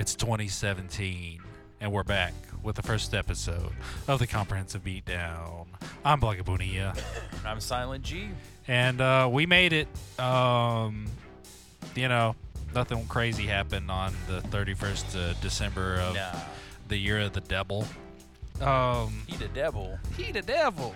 It's 2017, and we're back with the first episode of the Comprehensive Beatdown. I'm Bloggy Bonilla, I'm Silent G. and uh, we made it. Um, you know, nothing crazy happened on the 31st of December of Nah, the year of the devil. Um, he the devil. he the devil.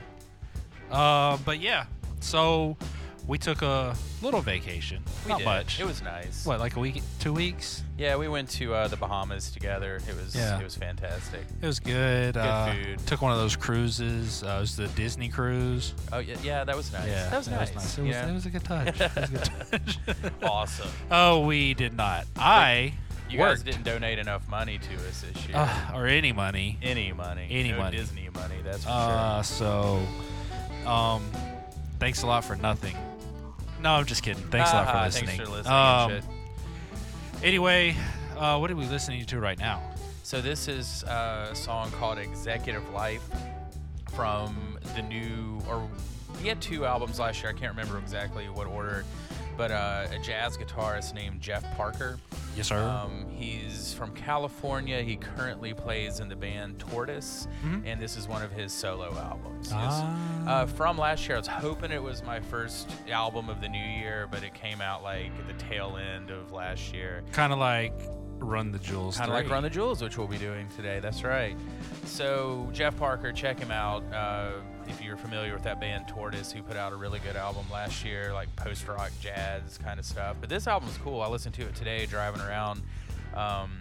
Uh, but yeah, so we took a little vacation. We Not did. much. It was nice. what, like a week, two weeks? Yeah, we went to uh, the Bahamas together. It was Yeah. it was fantastic. It was good. uh, food. Took one of those cruises. Uh, it was the Disney cruise. Oh yeah, yeah, that was nice. Yeah, that was nice. It, was, yeah. it was a good touch. It was a good touch. awesome. oh, we did not. I You worked. guys didn't donate enough money to us this year. Uh, or any money. any money. any no money. Disney money. That's for Uh, so, um, thanks a lot for nothing. No, I'm just kidding. Thanks a lot for listening. Thanks for listening. Um, and shit. Anyway, uh, what are we listening to right now? So this is uh, a song called "Executive Life" from the new, or he had two albums last year. I can't remember exactly what order, but uh, a jazz guitarist named Jeff Parker. Yes, sir. Um, he's from California. He currently plays in the band Tortoise, Mhm. and this is one of his solo albums. Ah. uh, from last year, I was hoping it was my first album of the new year, but it came out like at the tail end of last year. kind of like Run the Jewels. Kind of like Run the Jewels, which we'll be doing today. That's right. So Jeff Parker, check him out. Uh, if you're familiar with that band Tortoise, who put out a really good album last year, like post rock jazz kind of stuff. But this album's cool. I listened to it today driving around. Um,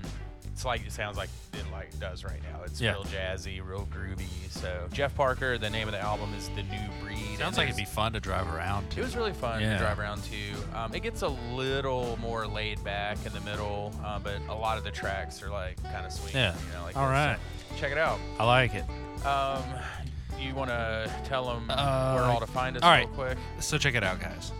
it's like it sounds like it like does right now. It's Yeah. real jazzy, real groovy. So Jeff Parker, the name of the album is The New Breed. Sounds like it'd be fun to drive around. it was really fun Yeah. to drive around to. Um, it gets a little more laid back in the middle, uh, but a lot of the tracks are like kind of sweet. Yeah. You know, like All right. So check it out. I like it. Um, you want to tell them Uh, where all to find us all real quick? So check it out, guys.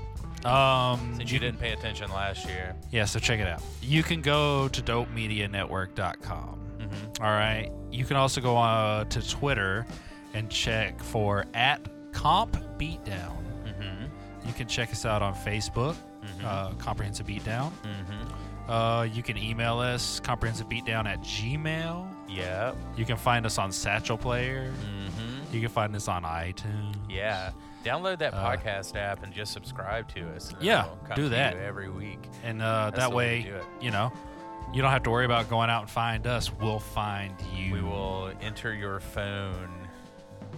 Um, Since you didn't pay attention last year. Yeah, so check it out. You can go to dopemedianetwork.com. Mm-hmm. All right. You can also go uh, to Twitter and check for at Comp Beatdown. Mm-hmm. You can check us out on Facebook, Mhm. uh, Comprehensive Beatdown. Mm-hmm. Uh, you can email us, comprehensivebeatdown at gmail. Yep. You can find us on Satchel Player. Mm-hmm. You can find us on iTunes. Yeah. Download that Uh, podcast app and just subscribe to us. Yeah, do that. every week. And uh, that way way, to do it. you know, you don't have to worry about going out and find us. We'll find you. We will enter your phone,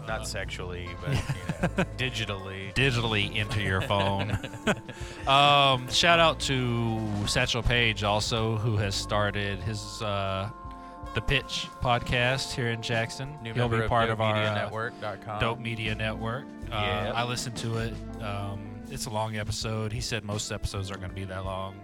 not Uh, sexually, but you know, digitally. digitally into your phone. um, shout out to Satchel Page also, who has started his uh, the Pitch podcast here in Jackson. New He'll member be part of, our uh, Dope Media Network. Uh, I listened to it. Um, it's a long episode. He said most episodes aren't going to be that long,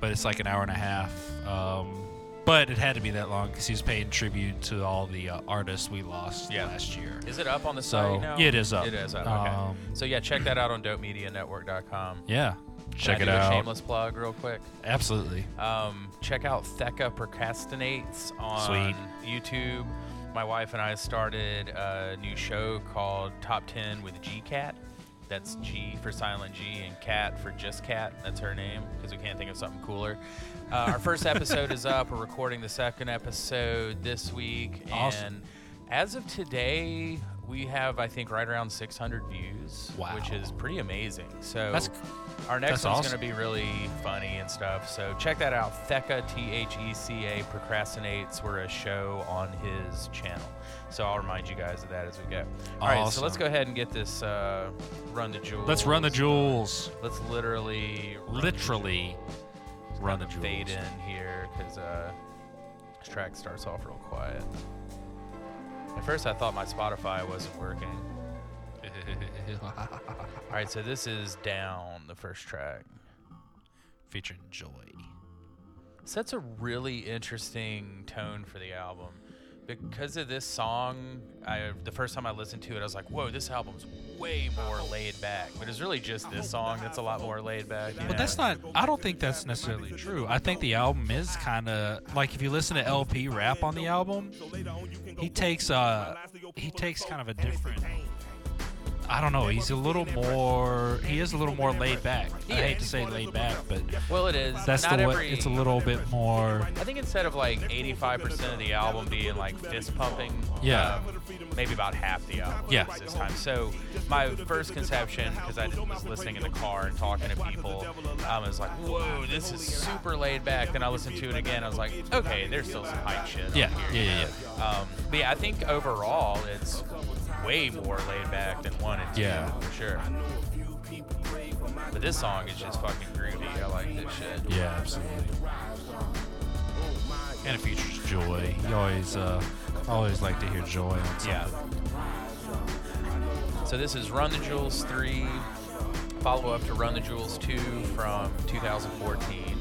but it's like an hour and a half. Um, but it had to be that long because he's paying tribute to all the uh, artists we lost Yeah. last year. Is it up on the So site now? yeah, it is up. It is up. Okay. Um, so yeah, check that out on DopeMediaNetwork.com. yeah, check it out. shameless plug, real quick. Absolutely. Um, check out Theca Procrastinates on Sweet. YouTube. My wife and I started a new show called Top 10 with GCat. That's G for Silent G and Cat for just Cat. That's her name because we can't think of something cooler. Uh, our first episode is up. We're recording the second episode this week. Awesome. And as of today, we have, I think, right around 600 views, Wow. which is pretty amazing. So That's our next one's awesome. going to be really funny and stuff. So check that out. Theca T H E C A, Procrastinates. We're a show on his channel. So I'll remind you guys of that as we go. All right, so let's go ahead and get this uh, run the jewels. let's run the jewels. Let's literally run the Literally run the jewels. jewels. fade in here because uh, this track starts off real quiet. At first, I thought my Spotify wasn't working. All right, so this is down the first track. Featuring Joi. sets a really interesting tone for the album because of this song I, the first time i listened to it i was like whoa this album's way more laid back but it's really just this song that's a lot more laid back But know? that's not. I don't think that's necessarily true. I think the album is kind of like if you listen to El-P rap on the album, he takes uh he takes kind of a different I don't know. He's a little more. He is a little more laid back. He I hate is. to say laid back, but Well, it is. that's Not the way. It's a little bit more. I think instead of like 85% of the album being like fist pumping, Yeah. um, maybe about half the album Yeah. this time. So my first conception, because I was listening in the car and talking to people, um, I was like, whoa, this is super laid back. Then I listened to it again. I was like, okay, there's still some hype shit. Yeah, here, yeah, you yeah. Um, but yeah, I think overall it's way more laid back than one and two, Yeah. for sure. But this song is just fucking groovy. I like this shit. Yeah, absolutely. And it features Joi. You always, uh, always like to hear Joi on something. Yeah. So this is Run the Jewels 3, follow up to Run the Jewels 2 from 2014.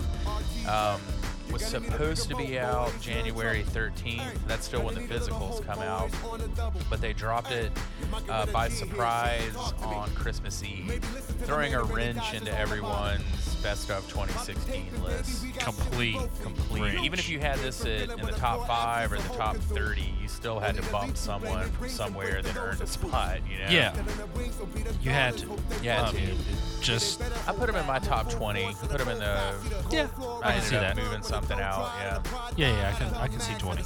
Um, was supposed to be out January 13th. That's still when the physicals come out. But they dropped it uh, by surprise on Christmas Eve, throwing a wrench into everyone's best of 2016 list Complete, complete. wrench. Even if you had this at, in the top five or the top 30, you still had to bump someone from somewhere that earned a spot, you know? Yeah. You had to. You had I to. Mean, it just. I put him in my top 20. Put him in the. Yeah, I, I can see that. moving something out, yeah. Yeah, yeah, I can, I can see 20.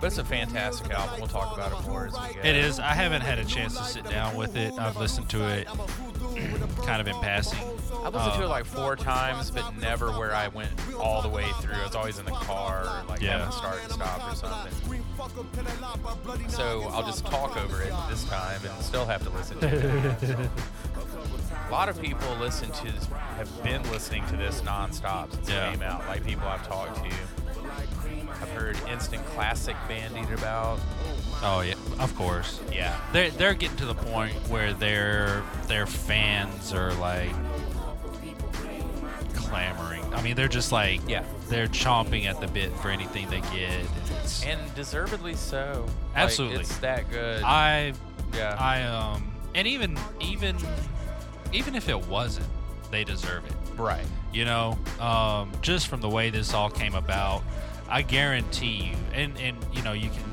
But it's a fantastic album. We'll talk about it more as we go. It is. I haven't had a chance to sit down with it. I've listened to it kind of in passing. I listened to it Um, like four times, but never where I went all the way through. I was always in the car, like Yeah. having start and stop or something. So I'll just talk over it this time and still have to listen to it. A lot of people listen to this, have been listening to this nonstop since Yeah. it came out. Like people I've talked to. I've heard Instant Classic bandied about. Oh yeah, of course. Yeah. They're they're getting to the point where their their fans are like clamoring. I mean, they're just like Yeah. they're chomping at the bit for anything they get. It's, And deservedly so. Like, Absolutely. it's that good. I yeah. I um and even even even if it wasn't, they deserve it. right. You know, um, just from the way this all came about, I guarantee you, and and you know, you can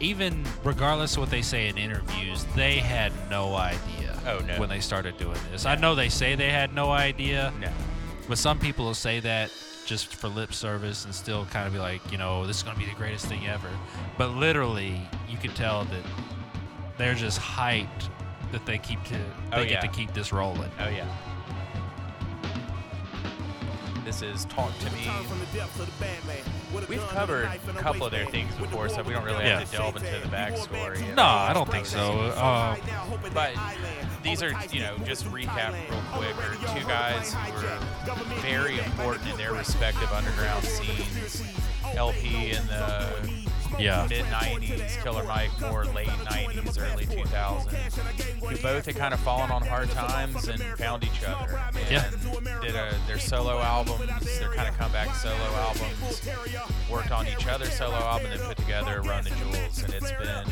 even regardless of what they say in interviews, they had no idea. Oh, no. When they started doing this, I know they say they had no idea, No. but some people will say that just for lip service and still kind of be like, you know, this is gonna be the greatest thing ever. But literally, you can tell that they're just hyped that they keep to they Oh, get yeah. to keep this rolling. Oh yeah. This is Talk to Me. We've covered a couple of their things before, so we don't really have to delve into the backstory. No, I don't think so. Uh, But these are, you know, just recap real quick, are two guys who were very important in their respective underground scenes. El-P and the yeah. mid 90s, Killer Mike more late 90s, early 2000s, who both had kind of fallen on hard times and found each other. And Yeah. Did a, their solo albums, their kind of comeback solo albums, worked on each other's solo album, and then put together Run the Jewels, and it's been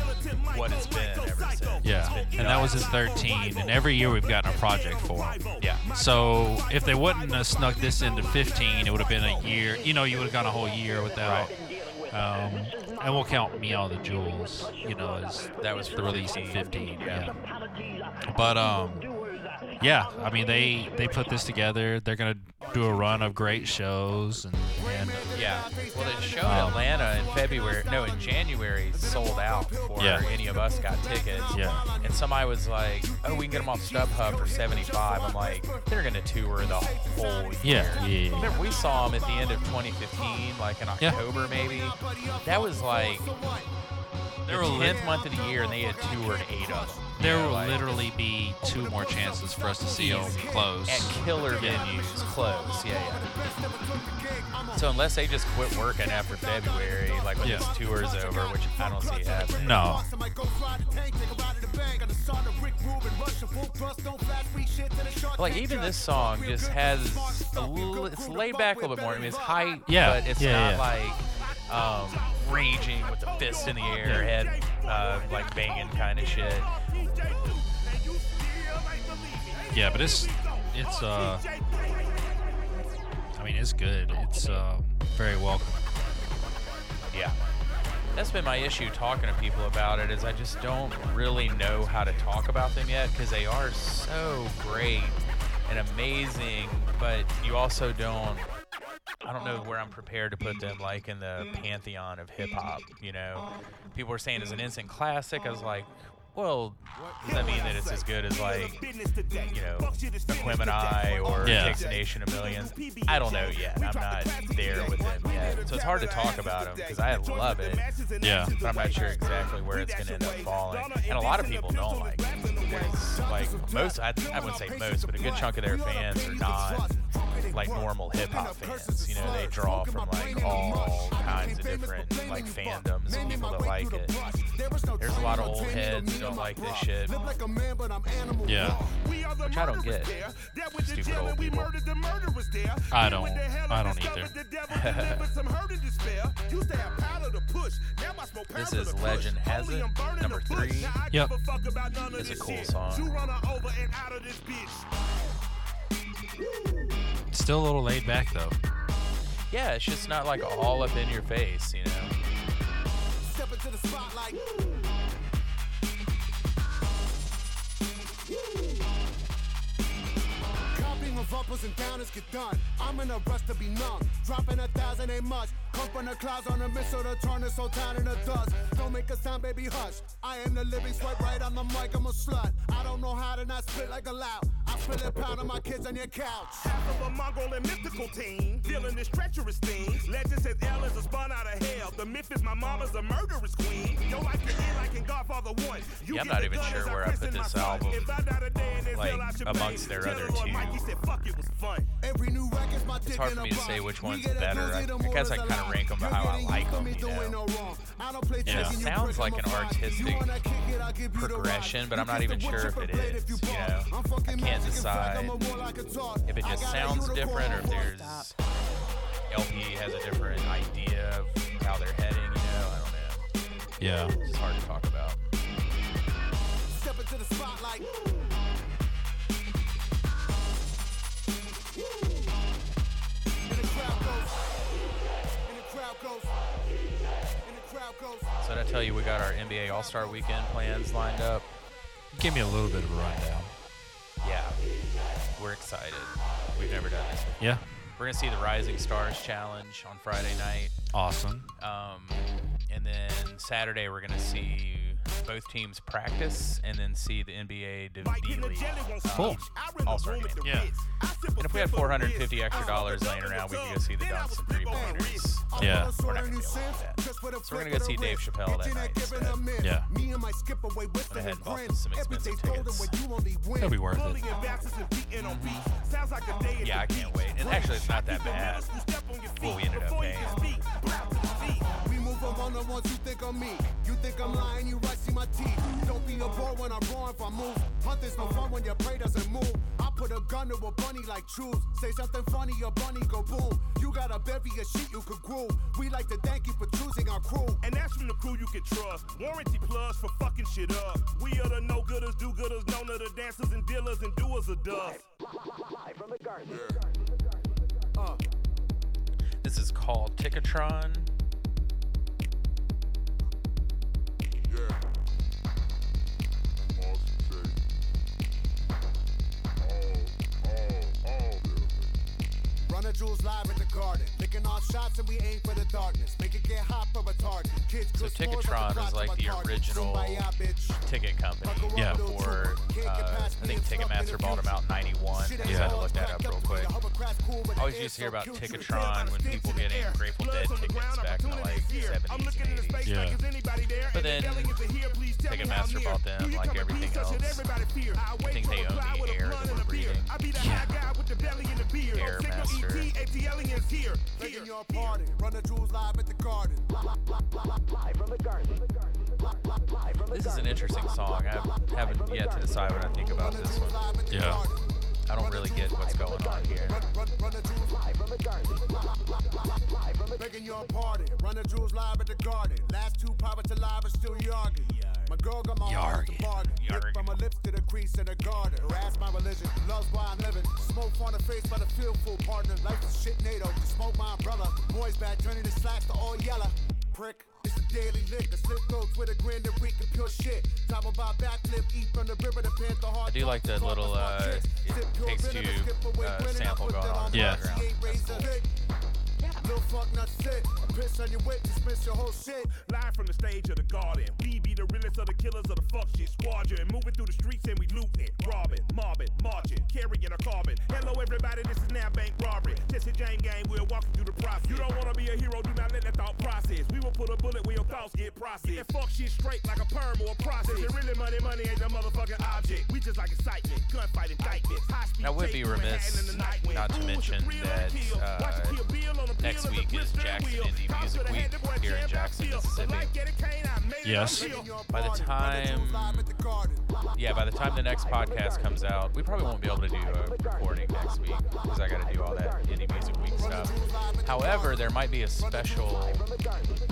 what it's been ever since. Yeah, and that was in 13, and every year we've gotten a project for 'em. Yeah. So if they wouldn't have snuck this into 15, it would have been a year. You know, you would have gone a whole year without. Um, and we'll count me out of the jewels. You know, as That was the release in 15, 15. Yeah. But um, yeah. I mean, they they put this together. They're gonna do a run of great shows, and, and Yeah. Well, the show in Um, Atlanta in February, no, in January, sold out before Yeah. any of us got tickets. Yeah. And somebody was like, "Oh, we can get them off StubHub for 75." I'm like, "They're gonna tour the whole year." Yeah, yeah, yeah, yeah. Remember, we saw them at the end of 2015, like in Yeah. October maybe. That was like the lit- 10th month of the year, and they had toured eight of them. There will like, literally be two more chances for us to see them close. at killer venues close. Yeah, yeah. So unless they just quit working after February, like when Yeah. this tour's over, which I don't see happening. No. Like even this song just has a little. It's laid back a little bit more. I mean, it's high, Yeah, but it's yeah, not yeah. like um, raging with the fist in the air, head uh, like banging kind of shit. Yeah, but it's it's uh I mean it's good. It's um very welcome. Yeah. That's been my issue talking to people about it. Is I just don't really know how to talk about them yet because they are so great and amazing, but you also don't. I don't know where I'm prepared to put them, like in the pantheon of hip hop. You know, people are saying it's an instant classic. I was like, well, does that mean that it's as good as like, you know, Aquemini or Yeah. Takes a Nation of Millions? I don't know yet. I'm not there with them yet, so it's hard to talk about them because I love it, Yeah. but I'm not sure exactly where it's going to end up falling. And a lot of people don't like it. There's, like most, I, I wouldn't say most, but a good chunk of their fans are not like normal hip hop fans. You know, they draw from like all kinds of different like fandoms and people that like it. There's a lot of old heads that don't like this shit. Yeah. Which I don't get. Stupid old people. I don't. I don't either. This is Legend Has It, number three. Yep. It's a cool song. Still a little laid back though. Yeah, it's just not like all up in your face, you know. Step into the spotlight. Copying of uppers and downers get done. I'm in a rush to be numb. Dropping a thousand ain't much. Come from the clouds on a missile to turn this whole town into dust. Don't make a sound, baby, hush. I am the living swipe right on the mic, I'm a slut. I don't know how to not spit like a loud. I spit it pound on my kids on your couch. Half of a Mongol and mystical team, dealing this treacherous thing. Legend says L is a spawn out of hell. The myth is my mama's a murderous queen. Yo, like the end, like in Godfather 1. You Yeah, I'm not even sure where I put my this album, If I die today in this like, hell, I should amongst their other General two. Mikey said, fuck, it was fun. Every new record's my It's hard for me to say which one's better. I- I guess I kinda rank 'em by how I like 'em, you know. Yeah. It sounds like an artistic progression, but I'm not even sure if it is, you know. I can't decide if it just sounds different or if there's El-P has a different idea of how they're heading, you know. I don't know. Yeah. It's hard to talk about. So did I tell you we got our NBA All Star Weekend plans lined up? Give me a little bit of a rundown. Yeah, we're excited. We've never done this. Before. Yeah. We're gonna see the Rising Stars Challenge on Friday night. Awesome. Um, and then Saturday we're gonna see both teams practice and then see the NBA D D League. Cool. stop. I All-Star game. Yeah. Ritz. I sip a And if we had 450 extra dollars laying around, we of could go see the Then I dunks and three pointers. Yeah. We're not gonna do all that. So we're gonna go see Dave Chappelle that night instead. Yeah. Me and my skip away with Went ahead and bought some expensive tickets. when you only win. It'll be worth it. Pulling in bounces and beating on beats. Sounds like a day at Yeah, I can't wait. And actually, it's not that bad. You step on your What we ended up before paying. can speak. Bow to the beat. We move on the ones you think of me. You think I'm lying, you right, see my teeth. Don't be a bore when I'm roaring if I move. Hunting's no fun when your prey doesn't move. I put a gun to a bunny like truth. Say something funny, your bunny go boom. You got a bevy of shit you could groove. We like to thank you for choosing our crew. And that's from the crew you can trust. Warranty plus for fucking shit up. We are the no gooders, do gooders, known to the dancers and dealers and doers of dust. Uh. This is called Ticketron. Run a jewels live in the garden. Licking off shots and we aim for the darkness. Make it get hot for retarded. Kids So cook Ticketron at the is like the original bitch. ticket company Yeah. before uh, I think Ticketmaster bought them out in 91. I just had to look that up real quick. I always used to hear about Ticketron when people getting Grateful Dead tickets back in the like 70s and 80s. Yeah. But then Ticketmaster bought them like everything else. I think they own the air that we're breathing. Airmaster. Taking your party. Run the jewels live at the garden. This is an interesting song. I haven't yet to decide what I think about this one. Live at the Yeah. I don't really get what's going on here. The live from the garden. Begging your pardon. Run the jewels live at the garden. Last two pirates alive are still yarging. My girl got my heart to bargain. Lip from my lips to the crease in the garden. Harass my religion. Love's why I'm living. Smoke on the face by the feel full partner. Life is shit NATO. Smoke my umbrella. Boys bad turning the slacks to all yellow. Prick. It's the daily liquor. Slip throats with a grin and reek pure shit. Top about backflip, eat from the river, the panther heart. I do like the little uh, Takes Two uh, sample going on Yeah. Background. That's cool. Little fuck nut shit. Piss on your wit, dismiss your whole shit. Live from the stage of the garden. We be the realest of the killers of the fuck shit squadron. Moving through the streets and we looting, robbing, mobbing, marching, carrying a carbon. Hello everybody, this is now bank robbery. This is Jane Gang, we're walking through the process. You don't wanna be a hero, do not let that thought process. We will put a bullet where your thoughts get processed. And fuck shit straight like a perm or a process. And really money, money ain't the motherfucking object. We just like excitement, gunfight, indictment. High speed I would be remiss hiding in the night wind. not to mention it's a real that, uh, Watch it kill Bill on the next week is Jackson. Indie Music to the head, Week here in Jackson. Mississippi. Like Eddie Kane, I made Yes. By the time, yeah, by the time the next podcast comes out, we probably won't be able to do a recording next week because I got to do all that indie music week stuff. However, there might be a special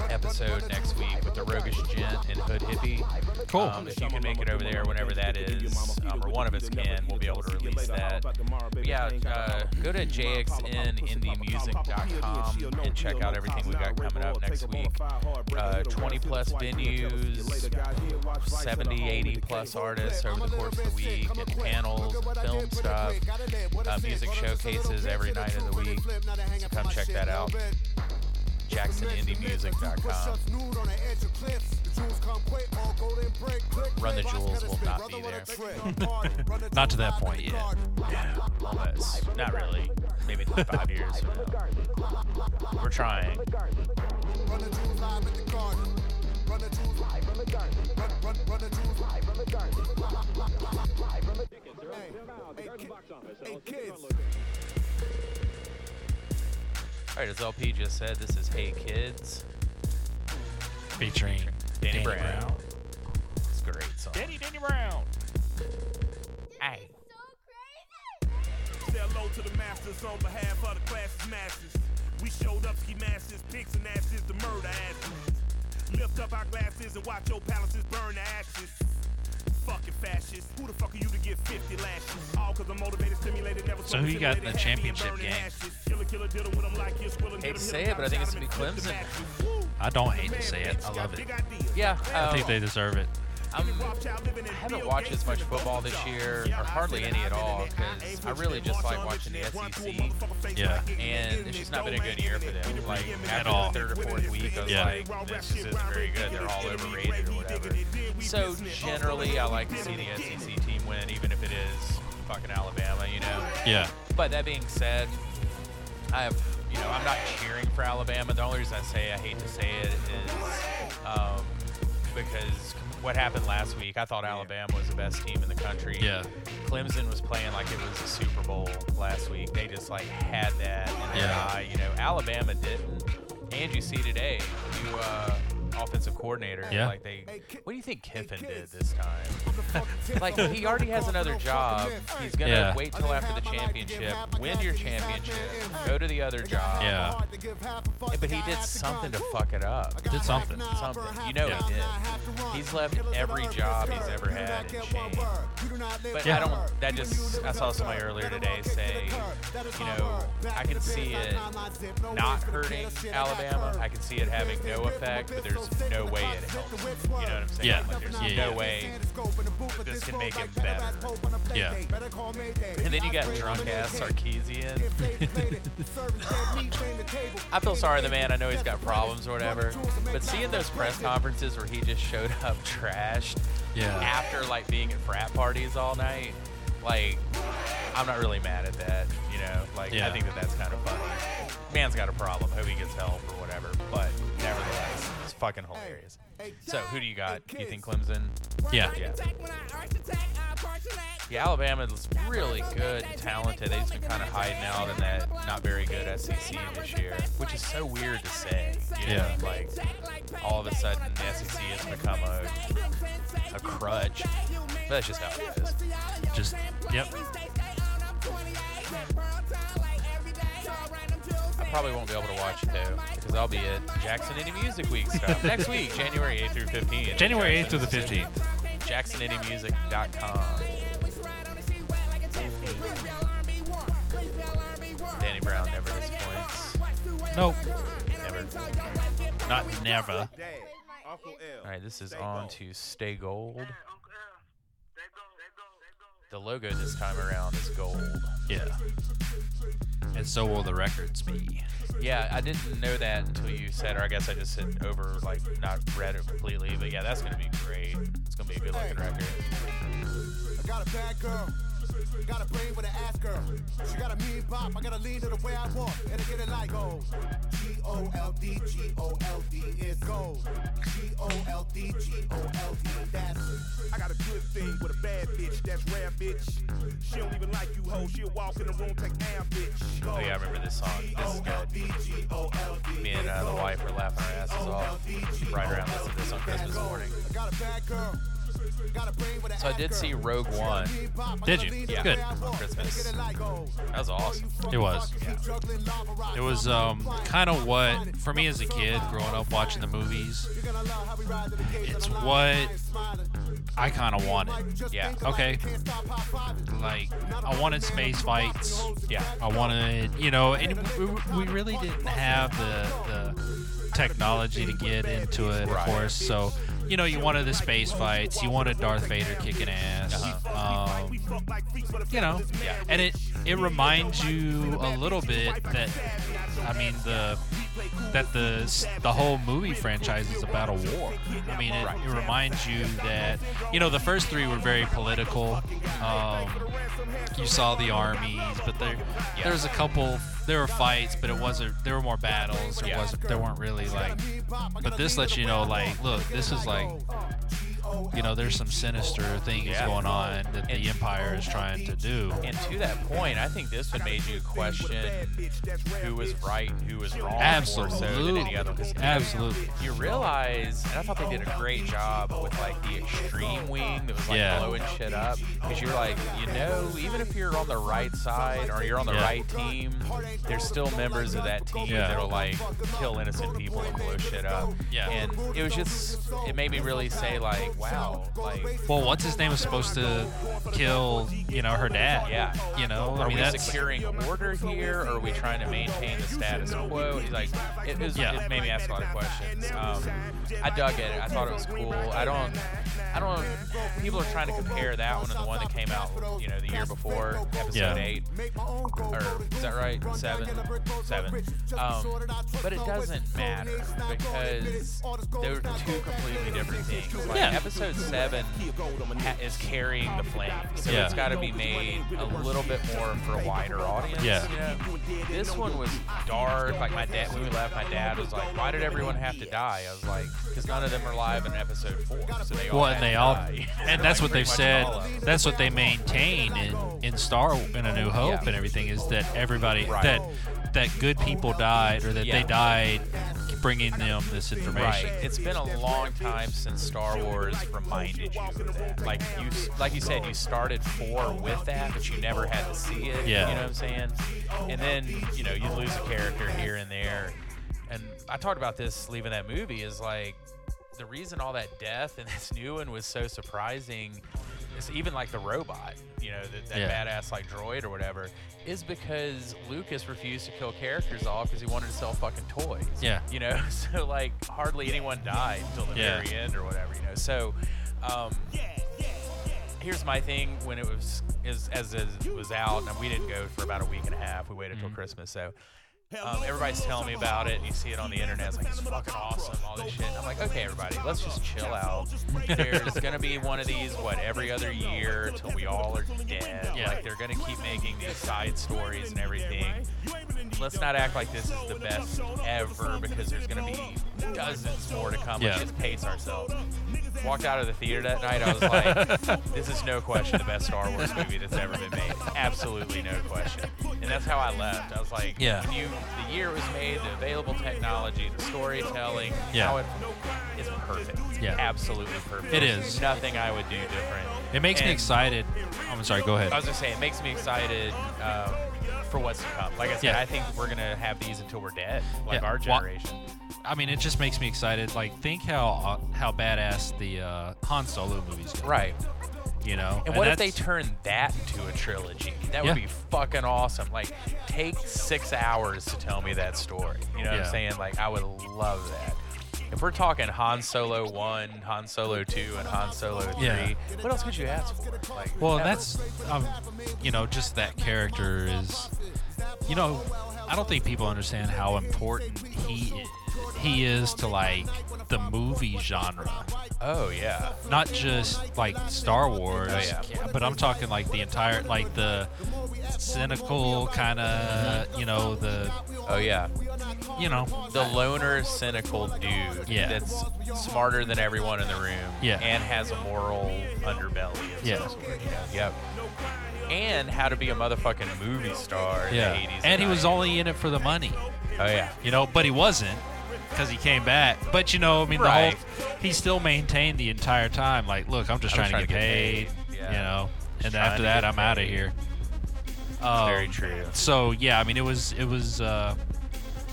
episode next week with the Roguish Gent and Hood Hippie. Cool. Um, if you can make it over there whenever that is, um, or one of us can, we'll be able to release that. But yeah, uh, go to jxnindiemusic.com and check out everything we got coming up next week. Uh, 20 plus venues, 70, 80 plus artists over the course of the week, and panels, and film stuff, uh, music showcases every night of the week. So come check that out. JacksonIndieMusic.com. Run the Jewels will not be there. Not to that point yet. Almost. Not really. Maybe in five years. We're trying. Run the jewels live at the garden. Run the jewels live from the garden. Run, run, run the jewels live from the garden. Hey, hey, ki- hey, kids. All right, as El-P just said, this is Hey Kids, Featuring Danny, Brown. It's a great song. Danny Danny Brown. Hey. Say hello to the masters on behalf of the class's masters. We showed up ski masters, pigs and asses, the murder asses. Lift up our glasses and watch your palaces burn to ashes. Fucking fascists. Who the fuck are you to get 50 lashes? All cause I'm motivated, stimulated, never So who you got in the stimulated, happy and championship game? ashes. Killer, killer, diddle with 'em like you're Hate to say it, but I think it's gonna be the Clemson. I don't hate to say it. I love it. Yeah, I um, think they deserve it. I'm, I haven't watched as much football this year, or hardly any at all, because I really just like watching the SEC. Yeah. And it's just not been a good year for them. Like At all. the third or fourth week, I was Yeah. like, this isn't very good. They're all overrated or whatever. So generally, I like to see the SEC team win, even if it is fucking Alabama, you know. Yeah. But that being said, I have, you know, I'm not cheering for Alabama. The only reason I say I hate to say it is um, because what happened last week, I thought Alabama was the best team in the country. Yeah. Clemson was playing like it was a Super Bowl last week. They just like had that in their Yeah. eye. You know, Alabama didn't. And you see today, new uh, offensive coordinator. Yeah. Like they, what do you think Kiffin did this time? like he already has another job. He's gonna Yeah. wait till after the championship, win your championship, go to the other job. Yeah. Yeah, But he did something to fuck it up. Did something. Something. You know he did. He's left every job he's ever had in shame. But Yeah. I don't. That just. I saw somebody earlier today say, you know, I can see it not hurting Alabama. I can see it having no effect, but there's no way it helps. You know what I'm saying? Yeah. Like, there's Yeah, no yeah. way that this can make it better. Yeah. And then you got drunk ass Sarkisian. I feel sorry the man. I know he's got problems or whatever. But seeing those press conferences where he just showed up trashed Yeah. after like being at frat parties all night, like I'm not really mad at that. You know, like I think that that's kind of funny. Man's got a problem. Hope he gets help or whatever. But nevertheless, it's fucking hilarious. So who do you got? You think Clemson? Yeah. Yeah. Yeah, Alabama's really good and talented. They've just been kind of hiding out in that not very good SEC this year, which is so weird to say. You know? Yeah. Like, all of a sudden, the SEC has become a, a crutch. But that's just how it is. Just yep. I probably won't be able to watch it, though, because I'll be at Jackson Indie Music Week stuff next week, January 8th through 15th. January 8th Jackson, through the Mississippi. 15th. JacksonIndieMusic.com. Danny Brown never disappoints. Nope. Never. Not never. All right, this is on to Stay Gold. The logo this time around is gold. Yeah. And so will the records be. Yeah, I didn't know that until you said, or I guess I just said over, like, not read it completely. But yeah, that's gonna be great. It's gonna be a good looking record. I got a bad girl. Got a brain with an ass girl. She got a mean pop. I gotta lean to the way I walk. And I get it like gold. G O L D G O L D is gold. G O L D G O L D. That's it. I got a good thing with a bad bitch, that's rare, bitch. She don't even like you, ho. She'll walk in the room, take air, bitch. Oh yeah, I remember this song. This is good. Me and uh, the wife were laughing our asses off right around listening to this on Christmas morning. I got a bad girl. Got a brain with an So I did see Rogue One. Did you? Yeah. Good. On Christmas. That was awesome. It was. It was um, kind of what, for me as a kid, growing up watching the movies, it's what I kind of wanted. Yeah. Okay. Like, I wanted space fights. Yeah. I wanted, you know, and we, we really didn't have the, the technology to get into it, of course. So, you know, you wanted the space fights. You wanted Darth Vader kicking ass. Uh-huh. Um, you know, Yeah. and it it reminds you a little bit that, I mean, the that the the whole movie franchise is about a war. I mean, it, it reminds you that you know the first three were very political. Um, you saw the armies, but there there was a couple. There were fights, but it wasn't. There were more battles. There Yeah. wasn't. There weren't really like. But this lets you know, like, look, this is like. You know, there's some sinister things Yeah. going on that And- the Empire is trying to do. And to that point, I think this one made you question who was right and who was wrong more so than Absolutely. any other. Absolutely. You realize, and I thought they did a great job with like the extreme wing that was like Yeah. blowing shit up. Because you're like, you know, even if you're on the right side or you're on the Yeah. right team, there's still members of that team that'll like kill innocent people and blow shit up. Yeah. And it was just, it made me really say like, wow, like. Well, what's his name was supposed to kill, you know, her dad. Yeah. You know, I mean we that's securing order here, or are we trying to maintain the status quo? He's like, it, was, Yeah. it made me ask a lot of questions. Um, I dug it. I thought it was cool. I don't, I don't. People are trying to compare that one and the one that came out, you know, the year before, episode Yeah. eight, or is that right? Seven, seven. Um, but it doesn't matter because they're two completely different things. Like Yeah. Episode seven ha- is carrying the flame, so Yeah. it's got to be made a little bit more for a wider audience. Yeah. You know? This one was dark. Like my dad, when we left, my dad was like, "Why did everyone have to die?" I was like, "Because none of them are live in episode four, so they all." well, had and they to all, die." and that's Like, what they've pretty much said. all of them. That's what they maintain in in Star in A New Hope Yeah. and everything is that everybody Right. that that good people died or that Yeah. they died bringing them this information. Right. It's been a long time since Star Wars reminded you of that. Like you, like you said, you started four with that, but you never had to see it. Yeah. You know what I'm saying? And then you know you lose a character here and there. And I talked about this leaving that movie is like the reason all that death in this new one was so surprising is even like the robot, you know, that, that Yeah. badass like droid or whatever, is because Lucas refused to kill characters off because he wanted to sell fucking toys. Yeah. You know, so like hardly anyone died until the Yeah. very end or whatever, you know. So um here's my thing when it was is as it was out and we didn't go for about a week and a half. We waited Mm-hmm. till Christmas, so um, everybody's telling me about it, and you see it on the internet. It's like it's fucking awesome, all this shit. And I'm like, okay, everybody, let's just chill out. There's gonna be one of these what every other year till we all are dead. Yeah. Like they're gonna keep making these side stories and everything. Let's not act like this is the best ever because there's gonna be dozens more to come. Yeah. Let's just pace ourselves. Walked out of the theater that night. I was like, this is no question the best Star Wars movie that's ever been made. Absolutely no question. And that's how I left. I was like, Yeah. you the year it was made, the available technology, the storytelling, Yeah. how it is perfect. Yeah. absolutely perfect. It is. Nothing I would do different. It makes me And excited. I'm sorry. Go ahead. I was gonna say it makes me excited um, for what's to come. Like I said, Yeah. I think we're gonna have these until we're dead, like Yeah. our generation. I mean, it just makes me excited. Like, think how uh, how badass the uh, Han Solo movies Right. You know. And what if they turn that into a trilogy? That would Yeah. be fucking awesome. Like, take six hours to tell me that story. You know what I'm saying? Like, I would love that. if we're talking Han Solo one, Han Solo two, and Han Solo three, Yeah. what else could you ask for? Like, Well, that's, um, you know, just that character is, you know, I don't think people understand how important he i- he is to like the movie genre, oh yeah, not just like Star Wars. Oh, yeah. But I'm talking like the entire, like the cynical kind of, you know, the, oh yeah, you know, the loner, cynical dude Yeah. that's smarter than everyone in the room, Yeah. and has a moral underbelly. Of Yeah. some sort, know? Yep. And how to be a motherfucking movie star in yeah. the 80s. And he was only in it for the money. Oh yeah. you know, but he wasn't because he came back. But you know, I mean, Right. the whole he still maintained the entire time. Like, look, I'm just I'm trying, to get paid, Yeah. you know, and after that, I'm out of here. Um, Very true. So yeah, I mean, it was it was, uh,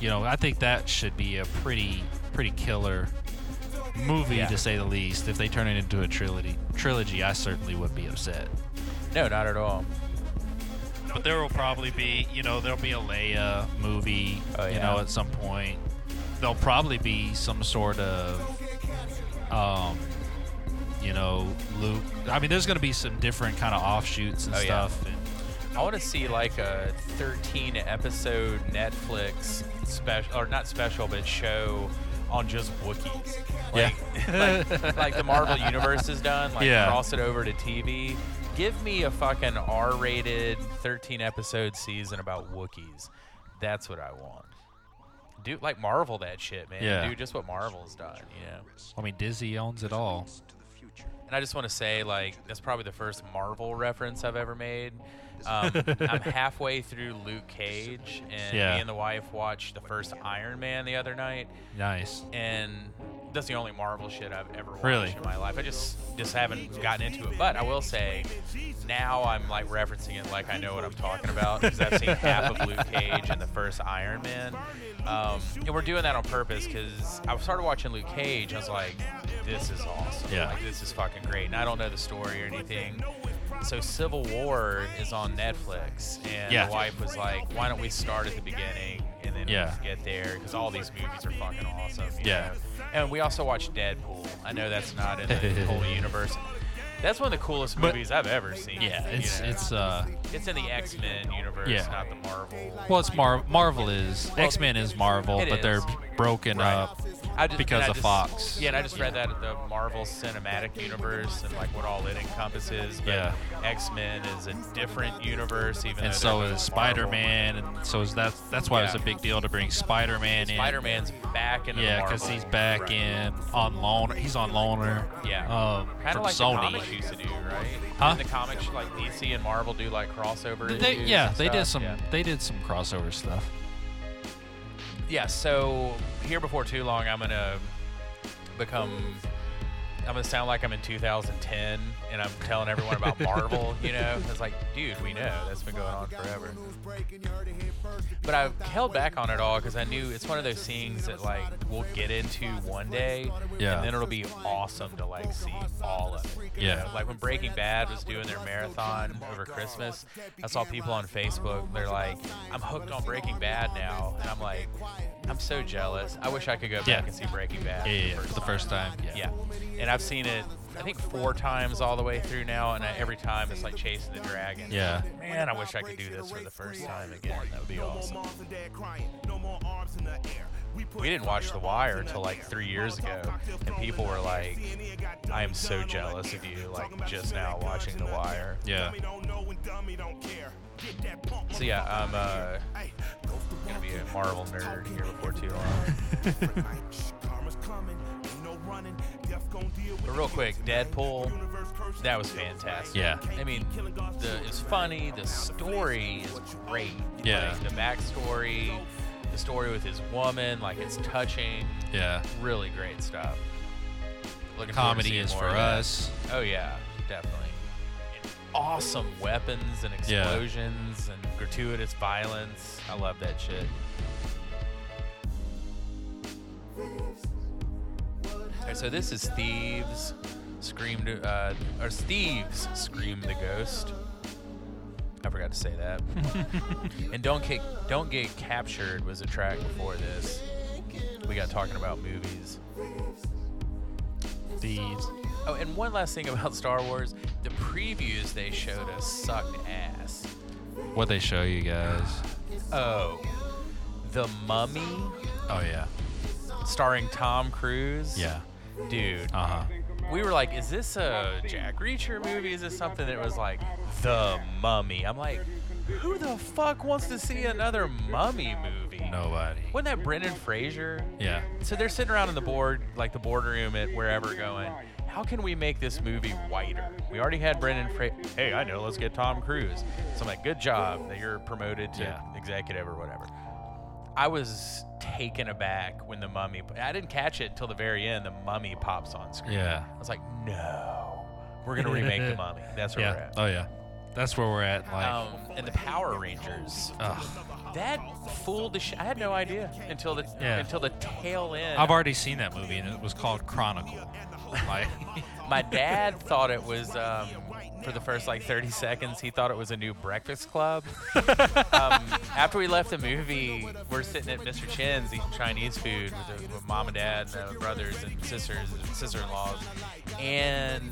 you know, I think that should be a pretty pretty killer movie Yeah. to say the least. If they turn it into a trilogy, trilogy, I certainly would be upset. No, not at all. But there will probably be, you know, there'll be a Leia movie, Oh, you know, at some point. There'll probably be some sort of, um, you know, Luke. I mean, there's going to be some different kind of offshoots and Oh, yeah. stuff. And, I want to see like a 13 episode Netflix special, or not special, but show on just Wookiees. Yeah. Like, like, like the Marvel Universe has done. Like Yeah. cross it over to TV. Give me a fucking R-rated 13 episode season about Wookiees. That's what I want. Do like Marvel that shit, man. Yeah. Do just what Marvel's done, you know. I mean, Disney owns it all. And I just want to say, like, that's probably the first Marvel reference I've ever made. Um, I'm halfway through Luke Cage, and Yeah. me and the wife watched the first Iron Man the other night, Nice. and that's the only Marvel shit I've ever watched Really? in my life. I just just haven't gotten into it. But I will say, now I'm like referencing it like I know what I'm talking about because I've seen half of Luke Cage and the first Iron Man, um, and we're doing that on purpose because I started watching Luke Cage. I was like, this is awesome. Yeah. Like this is fucking great. And I don't know the story or anything. So Civil War is on Netflix, and Yeah. the wife was like, "Why don't we start at the beginning and then Yeah. get there?" Because all these movies are fucking awesome. Yeah. know? And we also watched Deadpool. I know that's not in the whole universe. That's one of the coolest But- movies I've ever seen. Yeah, you it's know? it's uh it's in the X Men universe, Yeah. not the Marvel. well, it's Mar- Marvel is X Men is Marvel, it but they're is. Broken Right. up I just, because I of just- Fox. Yeah, and I just read that at the Marvel Cinematic Universe and like what all it encompasses. But Yeah. X Men is a different universe, even and so is Spider Man, and so is that that's why it's a big deal to bring Spider Man in. Spider Man's back in the Marvel. Yeah, because he's back in on loan. He's on loaner. Yeah. Um, Kind from of like Sony. the comics used to do, right? Huh? The comics like DC and Marvel do like crossover. They, yeah, they did stuff? some. Yeah. They did some crossover stuff. Yeah, so here before too long, I'm gonna become. I'm gonna sound like I'm in 2010 and I'm telling everyone about Marvel. You know, it's like, dude, we know that's been going on forever. But I've held back on it all because I knew it's one of those things that like we'll get into one day, Yeah. and then it'll be awesome to like see all of it. Yeah. know? Like when Breaking Bad was doing their marathon over Christmas, I saw people on Facebook. They're like, "I'm hooked on Breaking Bad now," and I'm like, "I'm so jealous. I wish I could go back Yeah. and see Breaking Bad." Yeah, yeah, the first time. Yeah. yeah, and I've seen it. I think four times all the way through now, and I, every time it's like chasing the dragon. Yeah. Man, I wish I could do this for the first time again. That would be awesome. We didn't watch The Wire until like three years ago, and people were like, "I am so jealous of you!" Like just now watching The Wire. Yeah. So yeah, I'm uh, gonna be a Marvel nerd here before too long. But real quick, Deadpool, that was fantastic. Yeah. I mean, the it's funny. The story is great. Yeah. Like, the backstory, the story with his woman, like it's touching. Yeah. Really great stuff. Looking Comedy is for us. Oh yeah, definitely. Awesome weapons and Yeah. explosions and gratuitous violence. I love that shit. So this is Thieves Scream to, uh, or Thieves Scream the Ghost. I forgot to say that. and Don't Get Don't Get Captured was a track before this. we got talking about movies. These. Oh, and one last thing about Star Wars: the previews they showed us sucked ass. What they show you guys? Oh, the Mummy, Oh yeah. starring Tom Cruise. Yeah. dude. Uh huh. we were like, is this a Jack Reacher movie? Is this something that was like the Mummy? I'm like, who the fuck wants to see another Mummy movie? Nobody. Wasn't that Brendan Fraser? Yeah. So they're sitting around in the board, like the boardroom at wherever, going, how can we make this movie whiter? We already had Brendan Fraser. Hey, I know. Let's get Tom Cruise. So I'm like, good job that you're promoted to Yeah. executive or whatever. I was taken aback when the mummy. I didn't catch it until the very end. The mummy pops on screen. Yeah. I was like, no, we're gonna remake the mummy. That's where we're Yeah. at. Oh yeah. That's where we're at. Like. Um, and the Power Rangers. ugh. That fooled the sh- I had no idea until the Yeah. until the tail end. I've already seen that movie, and it was called Chronicle. Like. My dad thought it was um, for the first like 30 seconds. He thought it was a new Breakfast Club. um, after we left the movie, we're sitting at Mr. Chin's eating Chinese food with, the, with mom and dad, and uh, brothers and sisters and sister-in-laws, and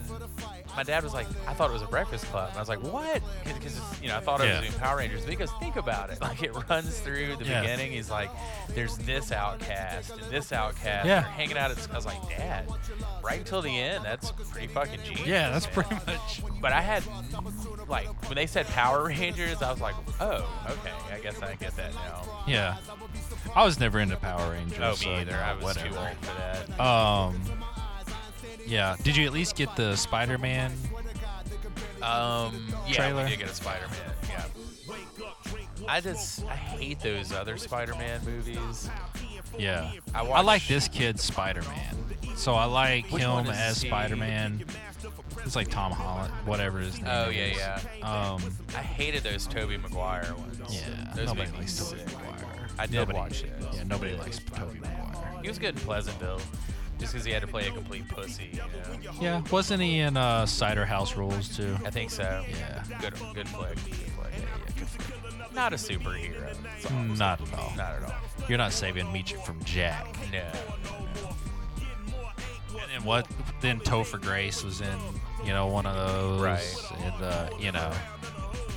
my dad was like, "I thought it was a Breakfast Club." And I was like, "What?" Because you know, I thought it Yeah. was doing Power Rangers. Because think about it, like it runs through the Yeah. beginning. He's like, "There's this outcast and this outcast." Yeah. They're hanging out at. I was like, "Dad, right until the end, that's pretty fucking genius." Yeah, that's man." pretty much. But I had like when they said Power Rangers, I was like, "Oh, okay, I guess I get that now." Yeah. I was never into Power Rangers. Oh, so, me either. you know, I was whatever. too old for that. Um. Yeah. Did you at least get the Spider-Man? Um, yeah, Trailer? we did get a Spider-Man. Yeah. I just I hate those other Spider-Man movies. Yeah. I I like this kid's Spider-Man. So I like Which him as he? It's like Tom Holland, whatever his name Oh is. yeah, yeah. Um. I hated those Tobey Maguire ones. Yeah. those nobody likes Tobey sick. Maguire. I did nobody, watch it. Yeah. Nobody likes Tobey Maguire. He was good in Pleasantville, just because he had to play a complete pussy. You know? Yeah. Wasn't he in uh, Cider House Rules too? I think so. Yeah. Good, good flick. Good flick. Yeah. Yeah. Good for Not a superhero. That's all I'm him. Not at all. Not at all. You're not saving Meech from Jack. No. And then what? Then Topher Grace was in, you know, one of those. Right. And uh, you know,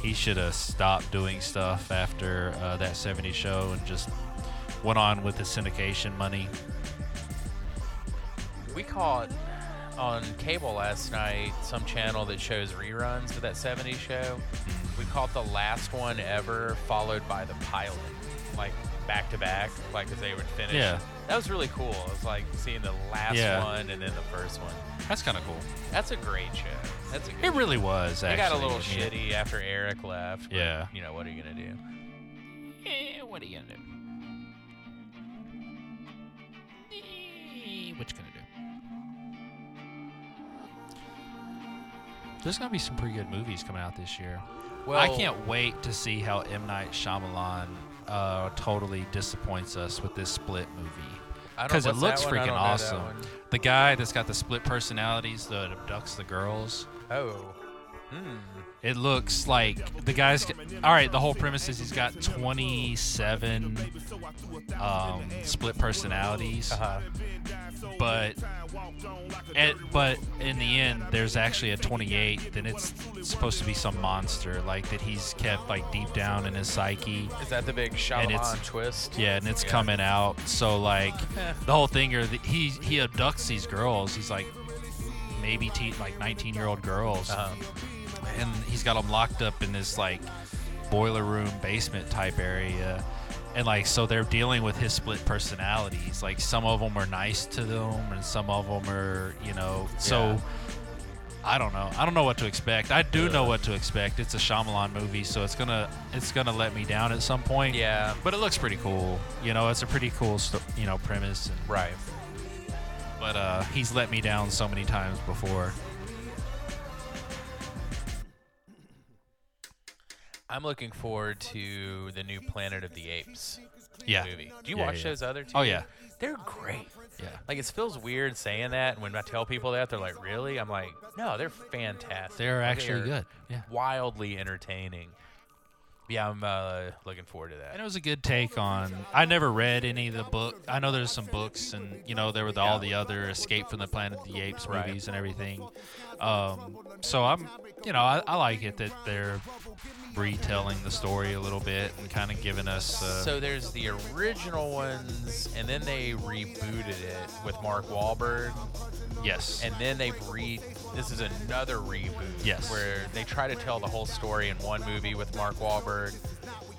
he should have stopped doing stuff after uh, that '70s show and just went on with the syndication money. We caught on cable last night some channel that shows reruns of that 70s show. We caught the last one ever, followed by the pilot, like back to back, like as they would finish. Yeah. That was really cool. It was like seeing the last Yeah. one and then the first one. That's kind of cool. That's a great show. That's a good It really was. It Actually, got a little I mean, shitty after Eric left. but, Yeah. You know, what are you going to do? Eh, what are you gonna do? Eh, What you gonna do? There's gonna be some pretty good movies coming out this year. Well, I can't wait to see how M Night Shyamalan uh, totally disappoints us with this Split movie because it looks? Freaking don't know that awesome. The guy that's got the split personalities that abducts the girls. Oh. It looks like the guy's. All right, the whole premise is he's got 27 um, split personalities, Uh-huh. but at, but in the end, there's actually a 28. Then it's supposed to be some monster, like that he's kept like deep down in his psyche. Is that the big Shyamalan twist? Yeah, and it's Yeah. coming out. So like the whole thing, or the, he he abducts these girls. He's like maybe te- like 19 year old girls, Uh-huh. And he's got them locked up in this like boiler room basement type area. And like so, they're dealing with his split personalities. Like some of them are nice to them, and some of them are, you know. So Yeah. I don't know. I don't know what to expect. I do know what to expect. It's a Shyamalan movie, so it's gonna it's gonna let me down at some point. Yeah. But it looks pretty cool. You know, it's a pretty cool, you know, premise. And, Right. but uh, he's let me down so many times before. I'm looking forward to the new Planet of the Apes Yeah. movie. Do you Yeah, watch yeah. those other two? Oh yeah. They're great. Yeah. Like it feels weird saying that, and when I tell people that, they're like, "Really?" I'm like, "No, they're fantastic. They're actually they're good. Yeah. Wildly entertaining." Yeah, I'm uh, looking forward to that. And it was a good take on. I never read any of the book. I know there's some books, and you know there were the, all the other Escape from the Planet of the Apes Right. movies and everything. Um, so I'm, you know, I, I like it that they're retelling the story a little bit and kind of giving us. Uh, So there's the original ones, and then they rebooted it with Mark Wahlberg, yes, and then they've re. This is another reboot. Yes. Where they try to tell the whole story in one movie with Mark Wahlberg.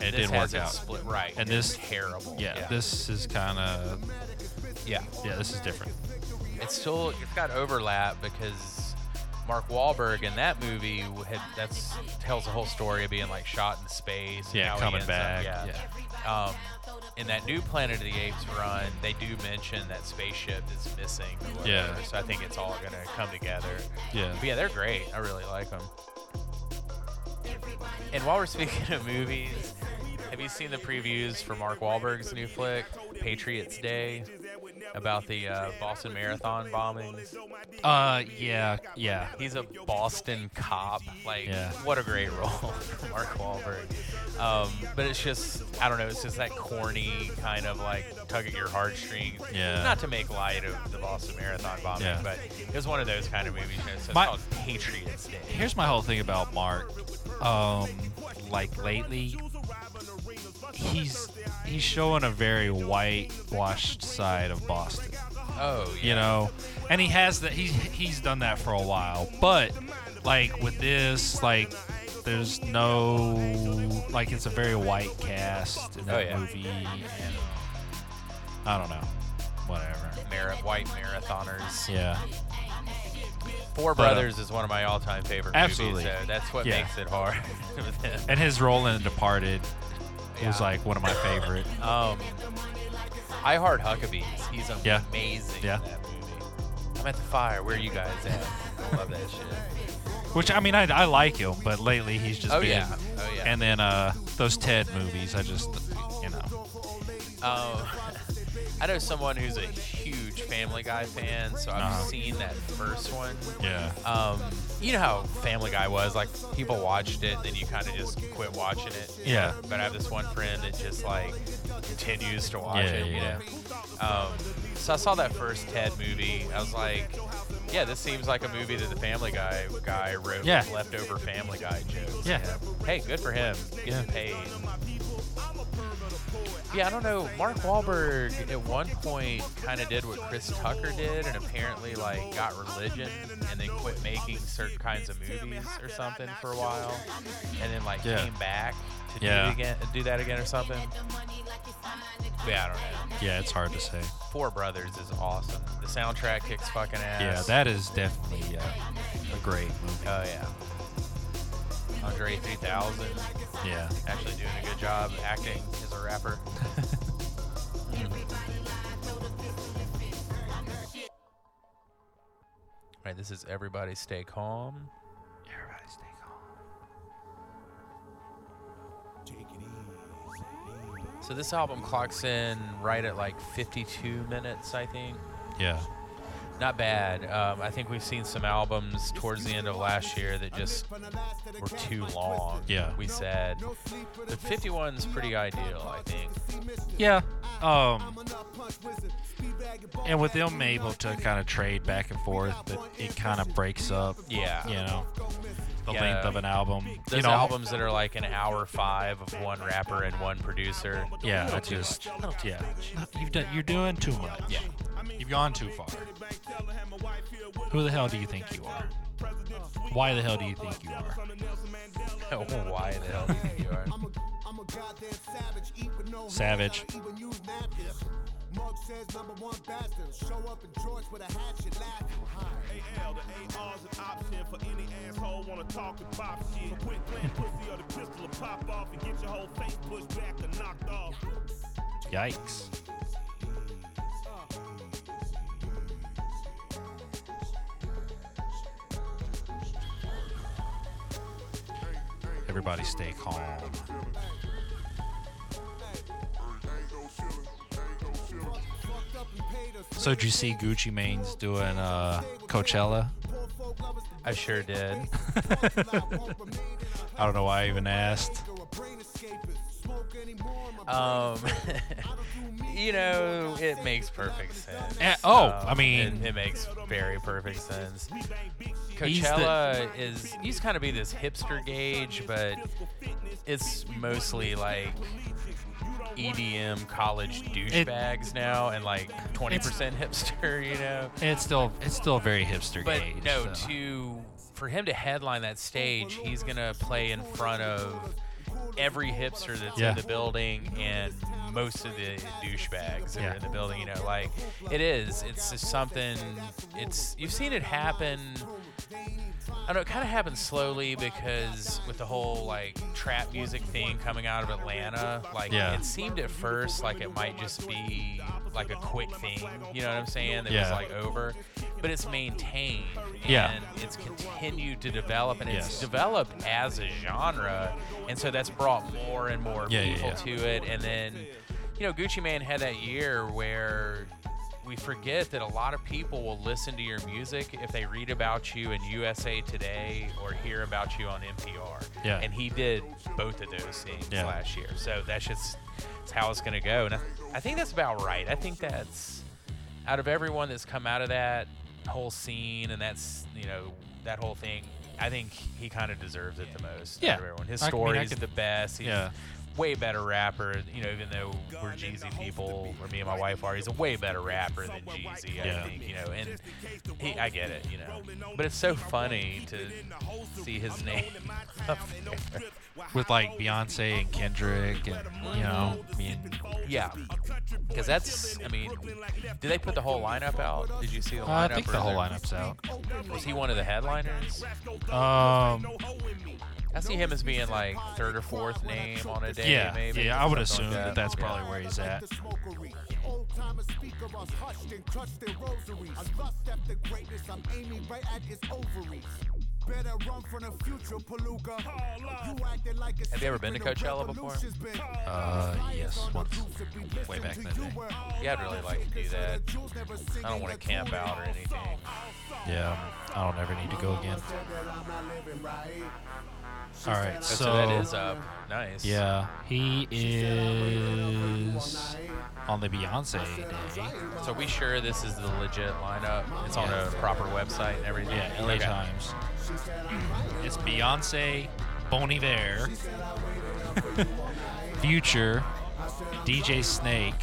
And it didn't has work it out. Split right. And it's this- terrible. Yeah, this is kind of. Yeah. Yeah, this is different. It's still it's got overlap because Mark Wahlberg in that movie had that's tells the whole story of being like shot in space. Yeah, coming back, Up, yeah. Um, in that new Planet of the Apes run, they do mention that spaceship is missing. Or Yeah. So I think it's all gonna come together. Yeah. But yeah, they're great. I really like them. And while we're speaking of movies, have you seen the previews for Mark Wahlberg's new flick, Patriots Day, about the uh, Boston Marathon bombings? Uh, yeah, yeah. He's a Boston cop. Like, Yeah. what a great role for Mark Wahlberg. Um, but it's just, I don't know, it's just that corny kind of like tug at your heartstrings. Yeah. Not to make light of the Boston Marathon bombing, Yeah. but it was one of those kind of movies. You know, so it's My- called Patriots Day. Here's my whole thing about Mark. Um, like lately, he's he's showing a very whitewashed side of Boston. Oh, yeah. You know, and he has that. He's he's done that for a while. But like with this, like there's no like it's a very white cast in Oh, that yeah. movie, and I don't know, whatever. Mar- white marathoners. Yeah, Four But, uh, Brothers is one of my all-time favorite Absolutely. movies. So that's what Yeah. makes it hard. and his role in Departed was like one of my favorite. Um, I Heart Huckabees. He's Yeah. amazing Yeah. in that movie. I'm at the fire. Where are you guys at? I love that shit. Which I mean, I, I like him, but lately he's just Oh, been. yeah. Oh, yeah. And then uh, those Ted movies, I just, you know, Um, I know someone who's a Family Guy fan, so I've Uh-huh. seen that first one. yeah, Um, you know how Family Guy was, like people watched it, and then you kind of just quit watching it. Yeah. know? But I have this one friend that just like continues to watch Yeah, it. You yeah. know. Um, so I saw that first Ted movie. I was like, yeah, this seems like a movie that the Family Guy guy wrote Yeah. leftover Family Guy jokes. Yeah. you know? Hey, good for him. Getting Yeah. paid. Yeah, I don't know. Mark Wahlberg at one point kind of did what Chris Tucker did, and apparently like got religion, and then quit making certain kinds of movies or something for a while, and then like Yeah. came back to Yeah. do again, do that again or something. Yeah, I don't know. yeah, it's hard to say. Four Brothers is awesome. The soundtrack kicks fucking ass. Yeah, that is definitely uh, a great movie. Oh yeah. Andre 3000 Yeah, actually doing a good job acting as a rapper. All right, this is Everybody Stay Calm. everybody stay calm. So this album clocks in right at like 52 minutes, I think. Yeah, Not bad. Um, I think we've seen some albums towards the end of last year that just were too long. Yeah. We said. The 51's pretty ideal, I think. yeah. Um, and with them able to kind of trade back and forth, it, it kind of breaks up. Yeah. You know, the Yeah. length of an album. Those you know, albums that are like an hour five of one rapper and one producer. Yeah, I just yeah. You've done. You're doing too much. Yeah. You've gone too far. Who the hell do you think you are? Why the hell do you think you are? Why the hell do you think you are? Savage. Mug says number one bastard. Show up in George with a hatchet laughing. AL, the AR's an option for any asshole wanna talk and pop shit. So quit playing pussy or the pistol will pop off and get your whole face pushed back and knocked off. Yikes. Everybody stay calm. So did you see Gucci Mane's doing uh, Coachella? I sure did. I don't know why I even asked. Um, you know, it makes perfect sense. Eh, oh, Um, I mean- it, it makes very perfect sense. He's the- Coachella is used to kind of be this hipster gauge, but it's mostly like EDM college douchebags now, and like 20% hipster. You know, It's still it's still very hipster but gauge. no, so. to for him to headline that stage, he's gonna play in front of every hipster that's Yeah. in the building and most of the douchebags that Yeah. are in the building. You know, like it is. It's just something. It's you've seen it happen. I don't know. It kind of happens slowly because with the whole like trap music thing coming out of Atlanta, like Yeah. it seemed at first like it might just be like a quick thing. You know what I'm saying? That was like over, but it's maintained. Yeah. And it's continued to develop, and it's Yes. developed as a genre, and so that's brought more and more Yeah, people yeah. to it. And then, you know, Gucci Mane had that year where we forget that a lot of people will listen to your music if they read about you in USA Today or hear about you on NPR. Yeah. And he did both of those things Yeah. last year. So that's just that's how it's going to go. And I, I think that's about right. I think that's out of everyone that's come out of that whole scene and that's, you know, that whole thing, I think he kind of deserves it the most. Yeah. Out of everyone. His I- I mean, story is could- the best. He's Yeah. way better rapper. You know, even though we're Jeezy people, or me and my wife are, he's a way better rapper than Jeezy. I Yeah. think. You know, and he, I get it. You know, but it's so funny to see his name up there. With like Beyonce and Kendrick and you know, I mean, Yeah, because that's. I mean, did they put the whole lineup out? Did you see the uh, lineup? I think the whole lineup's out. Was he one of the headliners? Um, I see him as being like third or fourth name on a day. yeah, maybe. yeah, I would assume like that that's Yeah. probably where he's at. Old timers speak of us hushed and clutched their rosaries. I lust after greatness, I'm aiming right at its ovaries. Better run from the future, Palooka. You acted like a Have you ever been to secret, Coachella before? Uh, yes, once, way back then. day. Yeah, I'd really like to do that. I don't want to camp out or anything. Yeah, I don't ever need to go again. All right, so, so that is up. Nice. yeah, he is on the Beyonce day. So we sure this is the legit lineup? It's on Yeah. a proper website and everything. Yeah, LA Okay. Times. It's Beyonce, Bon Iver, Future, DJ Snake,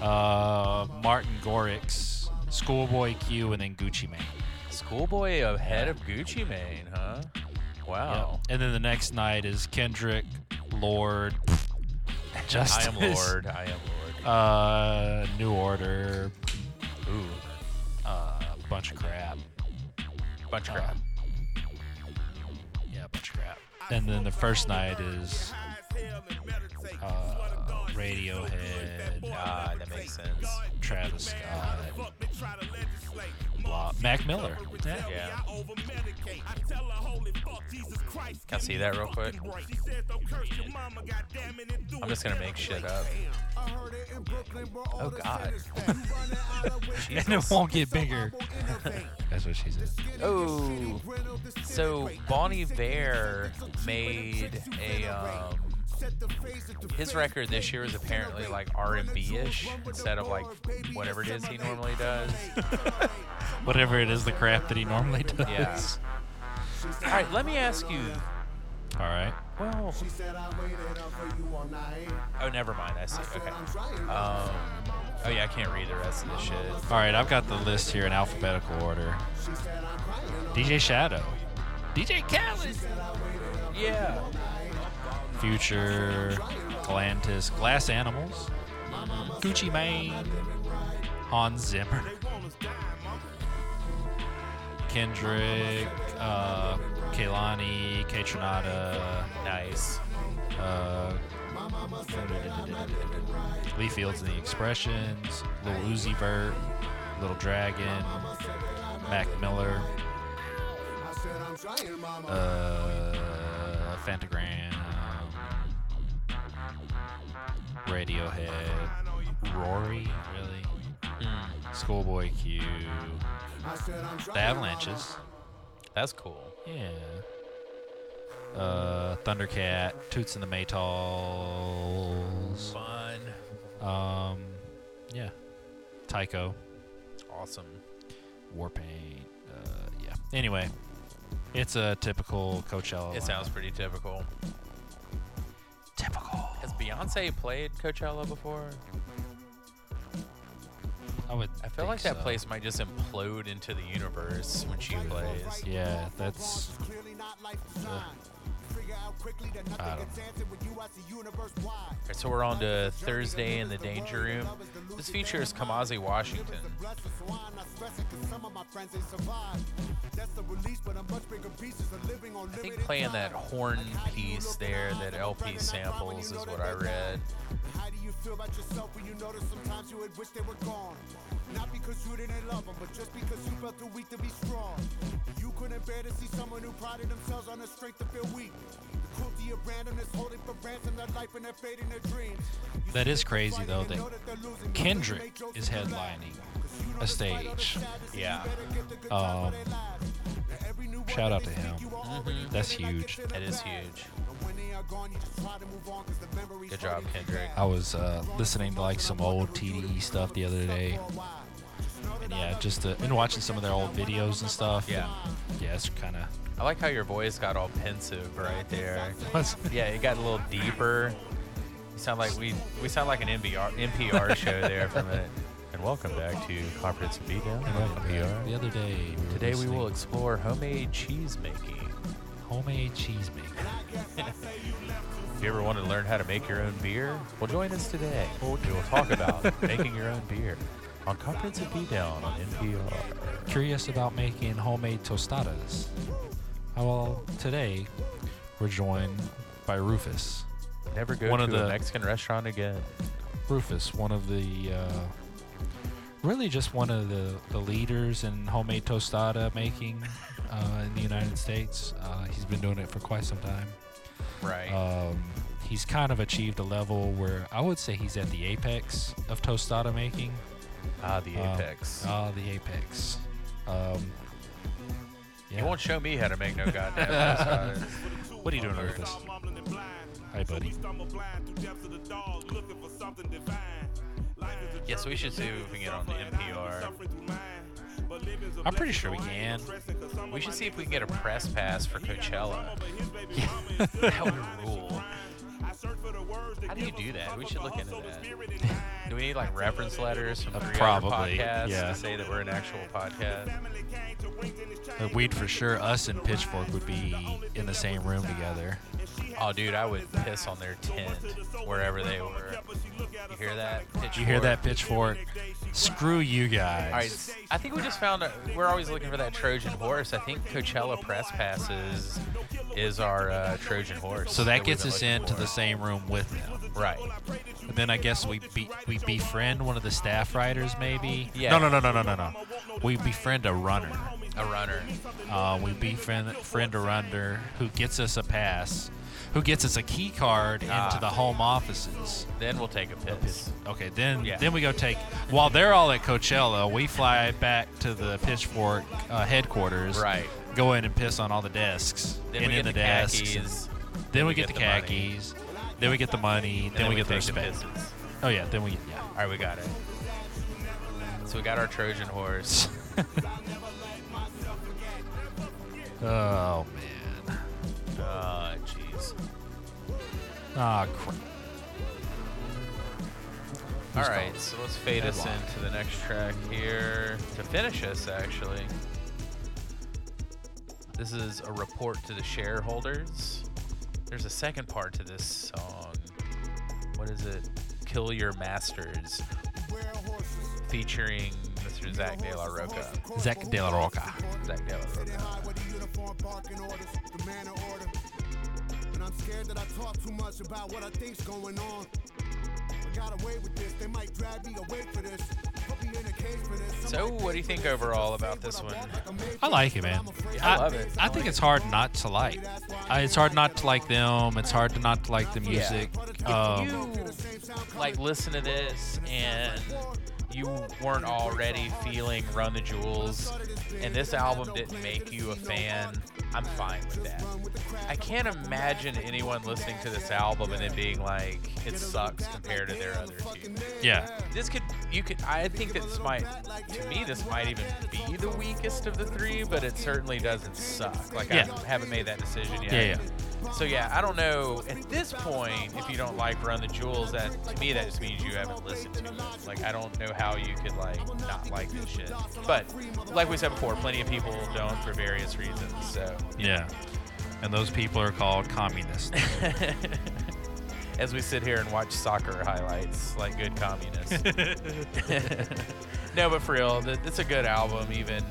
uh, Martin Garrix, Schoolboy Q, and then Gucci Mane. Schoolboy ahead of Gucci Mane, huh? Wow. And then the next night is Kendrick, Lord, Justice. I am Lord. I am Lord. Uh, New Order, Ooh, uh, bunch of crap. Bunch of Uh, crap. Yeah, bunch of crap. And then the first night is uh, Radiohead, Ah, that makes sense. Travis Scott, blah, Mac Miller. Yeah. Yeah. Can I see that real quick? I'm just gonna make shit up. Oh God. And it won't get bigger. That's what she said. Oh, so Bon Iver made a um, his record this year is apparently like R&B ish instead of like whatever it is he normally does. Whatever it is, the crap that he normally does. Yeah. All right, let me ask you. All right. Well, oh, never mind. I see. Okay. Um, oh yeah, I can't read the rest of this shit. All right, I've got the list here in alphabetical order. DJ Shadow, DJ Khaled, Yeah. Future, Galantis, Glass Animals, Gucci Mane, Hans Zimmer, Kendrick, uh, Kehlani, K Nice. uh, Lee Fields and the Expressions, Lil Uzi Vert, Little Dragon, Mac Miller, uh, Phantogram, Radiohead, Rory, really, Hmm. Schoolboy Q, The Avalanches, That's cool. yeah, uh, Thundercat, Toots and the Maytals. Fun. Um, yeah, Tycho, Awesome. Warpaint. Uh, yeah. Anyway, it's a typical Coachella. It sounds pretty typical. Typical. Has Beyonce played Coachella before? I would. I feel think like that so. place might just implode into the universe when she plays. Yeah, that's. I don't know. Alright, so we're on to Thursday in the Danger Room. This features Kamasi Washington. I think playing that horn piece there, that El-P samples, is what I read. How do you feel about yourself when you notice sometimes you would wish they were gone? Not because you didn't love them, but just because you felt too weak to be strong. You couldn't bear to see someone who prided themselves on the strength to feel weak. The cruelty of randomness holding for ransom their life and their fate and their dreams. You That is crazy though that losing. Kendrick is with them laugh. headlining 'Cause you know a despite all the stage. Yeah. better get the good Um, times while they last. Now every new word shout out to him. speak, you are already That's huge. it's in It the is huge. And when they are gone, you just try to move on 'cause the memories Good job, hurt Kendrick. I was uh, listening to like some old TDE stuff the other day, and yeah, just uh, and watching some of their old videos and stuff. Yeah. yeah, it's kind of. I like how your voice got all pensive right there. Yeah, it got a little deeper. You sound like we we sound like an NPR NPR show there for a minute. And welcome back to Comprehensive Beatdown. NPR. The other day, we were Today we will explore homemade cheese making. Homemade cheese making. If you ever want to learn how to make your own beer, well, join us today. We will talk about making your own beer on Comprehensive Beatdown on NPR. Curious about making homemade tostadas? Well, today we're joined by Rufus. Never go One to of a the- Mexican restaurant again. Rufus, one of the uh, really just one of the, the leaders in homemade tostada making uh, in the United States. Uh, he's been doing it for quite some time. Right. Um, he's kind of achieved a level where I would say he's at the apex of tostada making. ah, the Uh, apex. Ah, the apex. Um, You yeah. won't show me how to make no goddamn tostada. What are you doing, Rufus? Hey, buddy. Yes, we should see if we can get on the NPR. I'm pretty sure we can. We should see if we can get a press pass for Coachella. that would rule. How do you do that? We should look into that. Do we need like reference letters from Uh, three probably, podcasts yeah. to say that we're an actual podcast? We'd for sure, us and Pitchfork would be in the same room together. Oh, dude, I would piss on their tent wherever they were. You hear that? You hear that, Pitchfork? Pitchfork? Screw you guys. All right, I think we just found. A, we're always looking for that Trojan horse. I think Coachella press passes is our uh, Trojan horse. So that we've gets us into for. the same room with them. right. And then I guess we be, we befriend one of the staff writers, maybe. Yeah. No, no, no, no, no, no, no. We befriend a runner. A runner. Uh, we befriend friend a runner who gets us a pass, who gets us a key card Ah. into the home offices. Then we'll take a piss. Okay, then Yeah. then we go take while they're all at Coachella, we fly back to the Pitchfork uh, headquarters. Right. Go in and piss on all the desks Then and we in get the, the desks. khakis. Then, we get, the the money. khakis. Then we get the money. and Then, we get the respect. pisses. oh yeah. Then we yeah. All right, we got it. So we got our Trojan horse. Oh man. Jeez. Ah crap. All Who's right, called? so let's fade us into the next track here to finish us. Actually, this is a report to the shareholders. There's a second part to this song. What is it? Kill Your Masters, featuring Mr. Zack de la Rocha. Zack de la Rocha. Zack de la Rocha. I'm scared that I talk too much about what I think's going on. I got away with this, they might drag me away for this. Put me in a cage for this. So, what do you think overall about this one? I like it, man. I love it. I think it's hard not to like. Uh, it's hard not to like them. It's hard to not to like the music. If Um, you like listen to this and you weren't already feeling Run the Jewels, and this album didn't make you a fan, I'm fine with that. I can't imagine anyone listening to this album and then being like, it sucks compared to their other two. Yeah. This could, you could, I think this might, to me, this might even be the weakest of the three, but it certainly doesn't suck. Like, Yeah. I haven't made that decision yet. Yeah, yeah. So yeah, I don't know. At this point, if you don't like Run the Jewels, that to me that just means you haven't listened to it. Like I don't know how you could like not like this shit. But like we said before, plenty of people don't for various reasons. So Yeah. And those people are called communists. as we sit here and watch soccer highlights like good communists. no, but for real, it's a good album. Even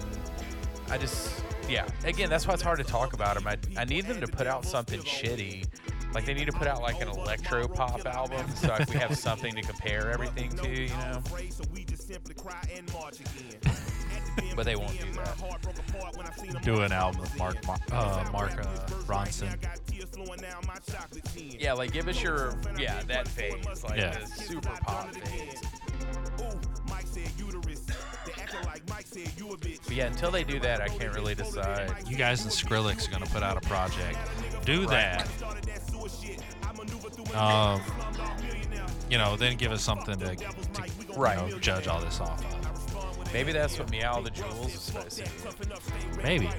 I just yeah. Again, that's why it's hard to talk about them. I I need them to put out something shitty. Like they need to put out like an electro pop album, so like we have something to compare everything to, you know. But they won't do that. Do an album with Mark Mar- uh, Mark uh, Ronson. Yeah, like give us your yeah that phase, like Yeah. the super pop phase. But yeah, until they do that, I can't really decide. You guys and Skrillex are gonna put out a project. Do that. Um, you know, then give us something to, to you know, judge all this off of. Maybe that's what Meow the Jewels is supposed to do. Maybe.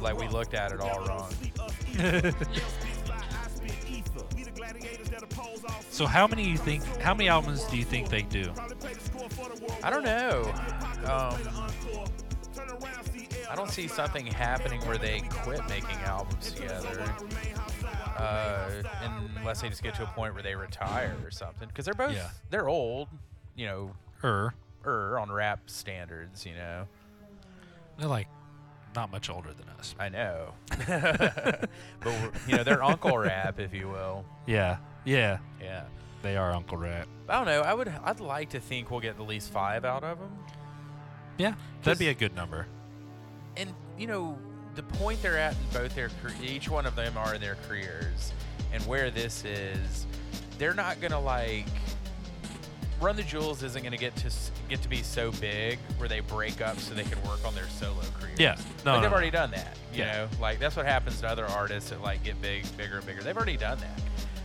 Like we looked at it all wrong. So how many you think? How many albums do you think they do? I don't know. Um, I don't see something happening where they quit making albums together. Uh, unless they just get to a point where they retire or something. Because they're both Yeah. they're old, you know, Or er on rap standards, you know. they're like not much older than us. I know, but we're, you know they're Uncle Rap, if you will. Yeah. Yeah. Yeah. They are Uncle Rap. I don't know. I would. I'd like to think we'll get at least five out of them. Yeah. That'd be a good number. and you know the point they're at in both their each one of them are in their careers and where this is they're not gonna like run the jewels isn't gonna get to get to be so big where they break up so they can work on their solo careers Yeah. No, like no, they've already done that you Yeah. know like that's what happens to other artists that like get big bigger and bigger they've already done that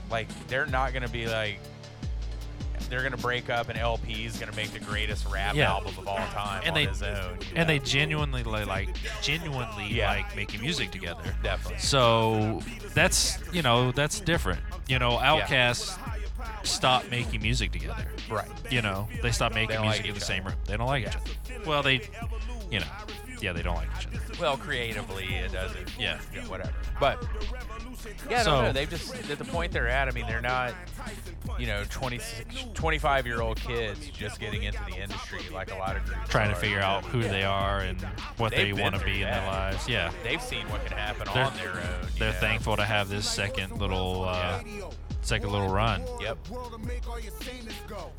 like they're not gonna be like they're gonna break up and El-P is gonna make the greatest rap Yeah. album of all time And on they- his own. you And they genuinely li- like genuinely Yeah. like making music together. definitely So that's you know that's different. You know, OutKast stopped making music together. right. You know, they stop making music like in the same room. They don't like Yeah. each other. Well, they, you know, yeah, they don't like each other. Well, creatively, it doesn't. Yeah. whatever. But yeah, So- don't know. They've just at the point they're at. I mean, they're not, you know, 26, 25 year old kids just getting into the industry like a lot of groups Trying to figure out who they are and what They've they want to be in their lives. Yeah. They've seen what can happen They're- on their own. They're know? thankful to have this second little uh, second little run. Yep.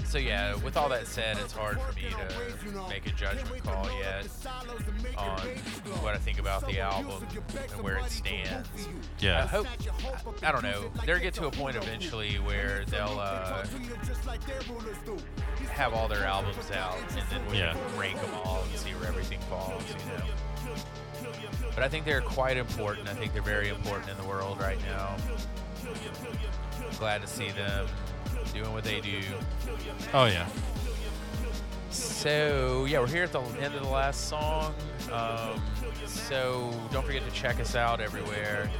So yeah, with all that said, it's hard for me to make a judgment call yet on what I think about the album and where it stands. Yeah. I hope. I don't know. They'll get to a point eventually where they'll uh, have all their albums out, and then we Yeah. can rank them all and see where everything falls. You know. But I think they're quite important. I think they're very important in the world right now. Glad to see them doing what they do. Oh yeah. So yeah, we're here at the end of the last song. Um, so don't forget to check us out everywhere.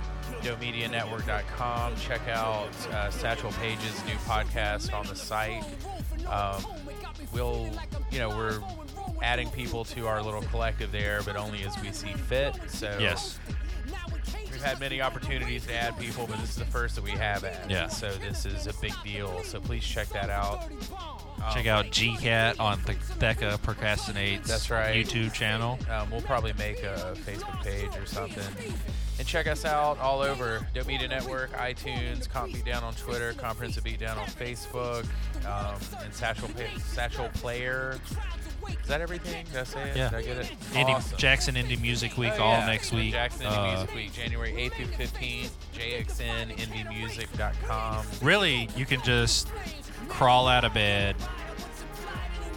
DopeMediaNetwork.com. Check out uh, Satchel Page's new podcast on the site. Um, we'll, you know, we're adding people to our little collective there, but only as we see fit. So Yes. Had many opportunities to add people, but this is the first that we have added. Yeah. So this is a big deal. So please check that out. Check Um, out GCat on the Theca Procrastinates That's right. YouTube channel. Um, we'll probably make a Facebook page or something. And check us out all over Dope Media Network, iTunes, Comp Beatdown on Twitter, Comprehensive Beatdown on Facebook, um, and Satchel, Satchel Player. Is that everything? Did I say it? Yeah. Did I get it? Indie, awesome. Jackson Indie Music Week Oh, all yeah. next week. Jackson Indie Uh, Music Week, January 8th through 15th, jxnindiemusic.com. really, you can just crawl out of bed,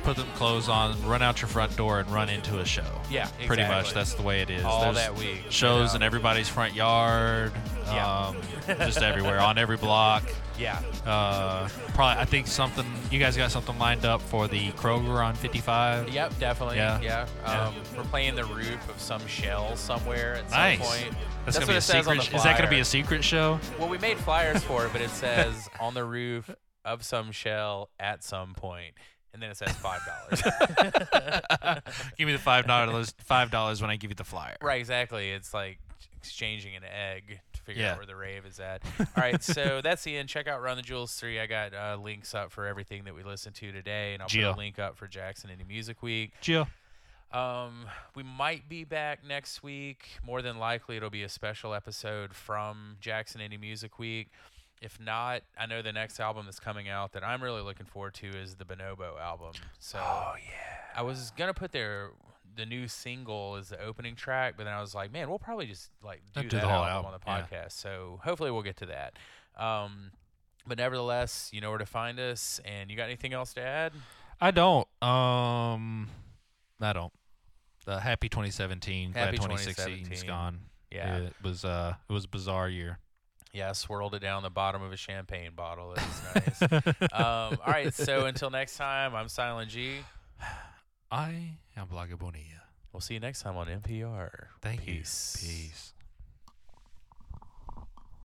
put some clothes on, run out your front door, and run into a show. Yeah, Pretty much, that's the way it is. All There's that week, Shows know. in everybody's front yard. Yeah. Um, just everywhere, on every block. Yeah. Uh, probably, I think something. You guys got something lined up for the Kroger on 55. Yep, definitely. Yeah. Yeah. Yeah. Um, We're playing the roof of some shell somewhere at Nice. some point. That's, gonna what be a it says on secret. Is that gonna be a secret show? Well, we made flyers for it, but it says on the roof of some shell at some point, and then it says five dollars. give me the five dollars. Five dollars when I give you the flyer. right, exactly. It's like exchanging an egg figure Yeah. out where the rave is at. All right, so that's the end. Check out Run the Jewels three. I got uh, links up for everything that we listened to today, and I'll Geo. put a link up for Jackson Indie Music Week. Jill. Um, we might be back next week. More than likely, it'll be a special episode from Jackson Indie Music Week. If not, I know the next album that's coming out that I'm really looking forward to is the Bonobo album. So, oh yeah, I was gonna put their the new single is the opening track, but then I was like, man, we'll probably just like do, Do the that whole album, album, on the yeah. podcast. So hopefully we'll get to that. Um, but nevertheless, you know where to find us. And you got anything else to add? I don't. Um, I don't. The happy 2017. Happy glad 2016 is 2017. gone. Yeah. It was uh, it was a bizarre year. Yeah, swirled it down the bottom of a champagne bottle. It was nice. um, all right, so until next time, I'm Silent G. I am Bloggy Bonilla. We'll see you next time on NPR. Thank Peace. you. Peace.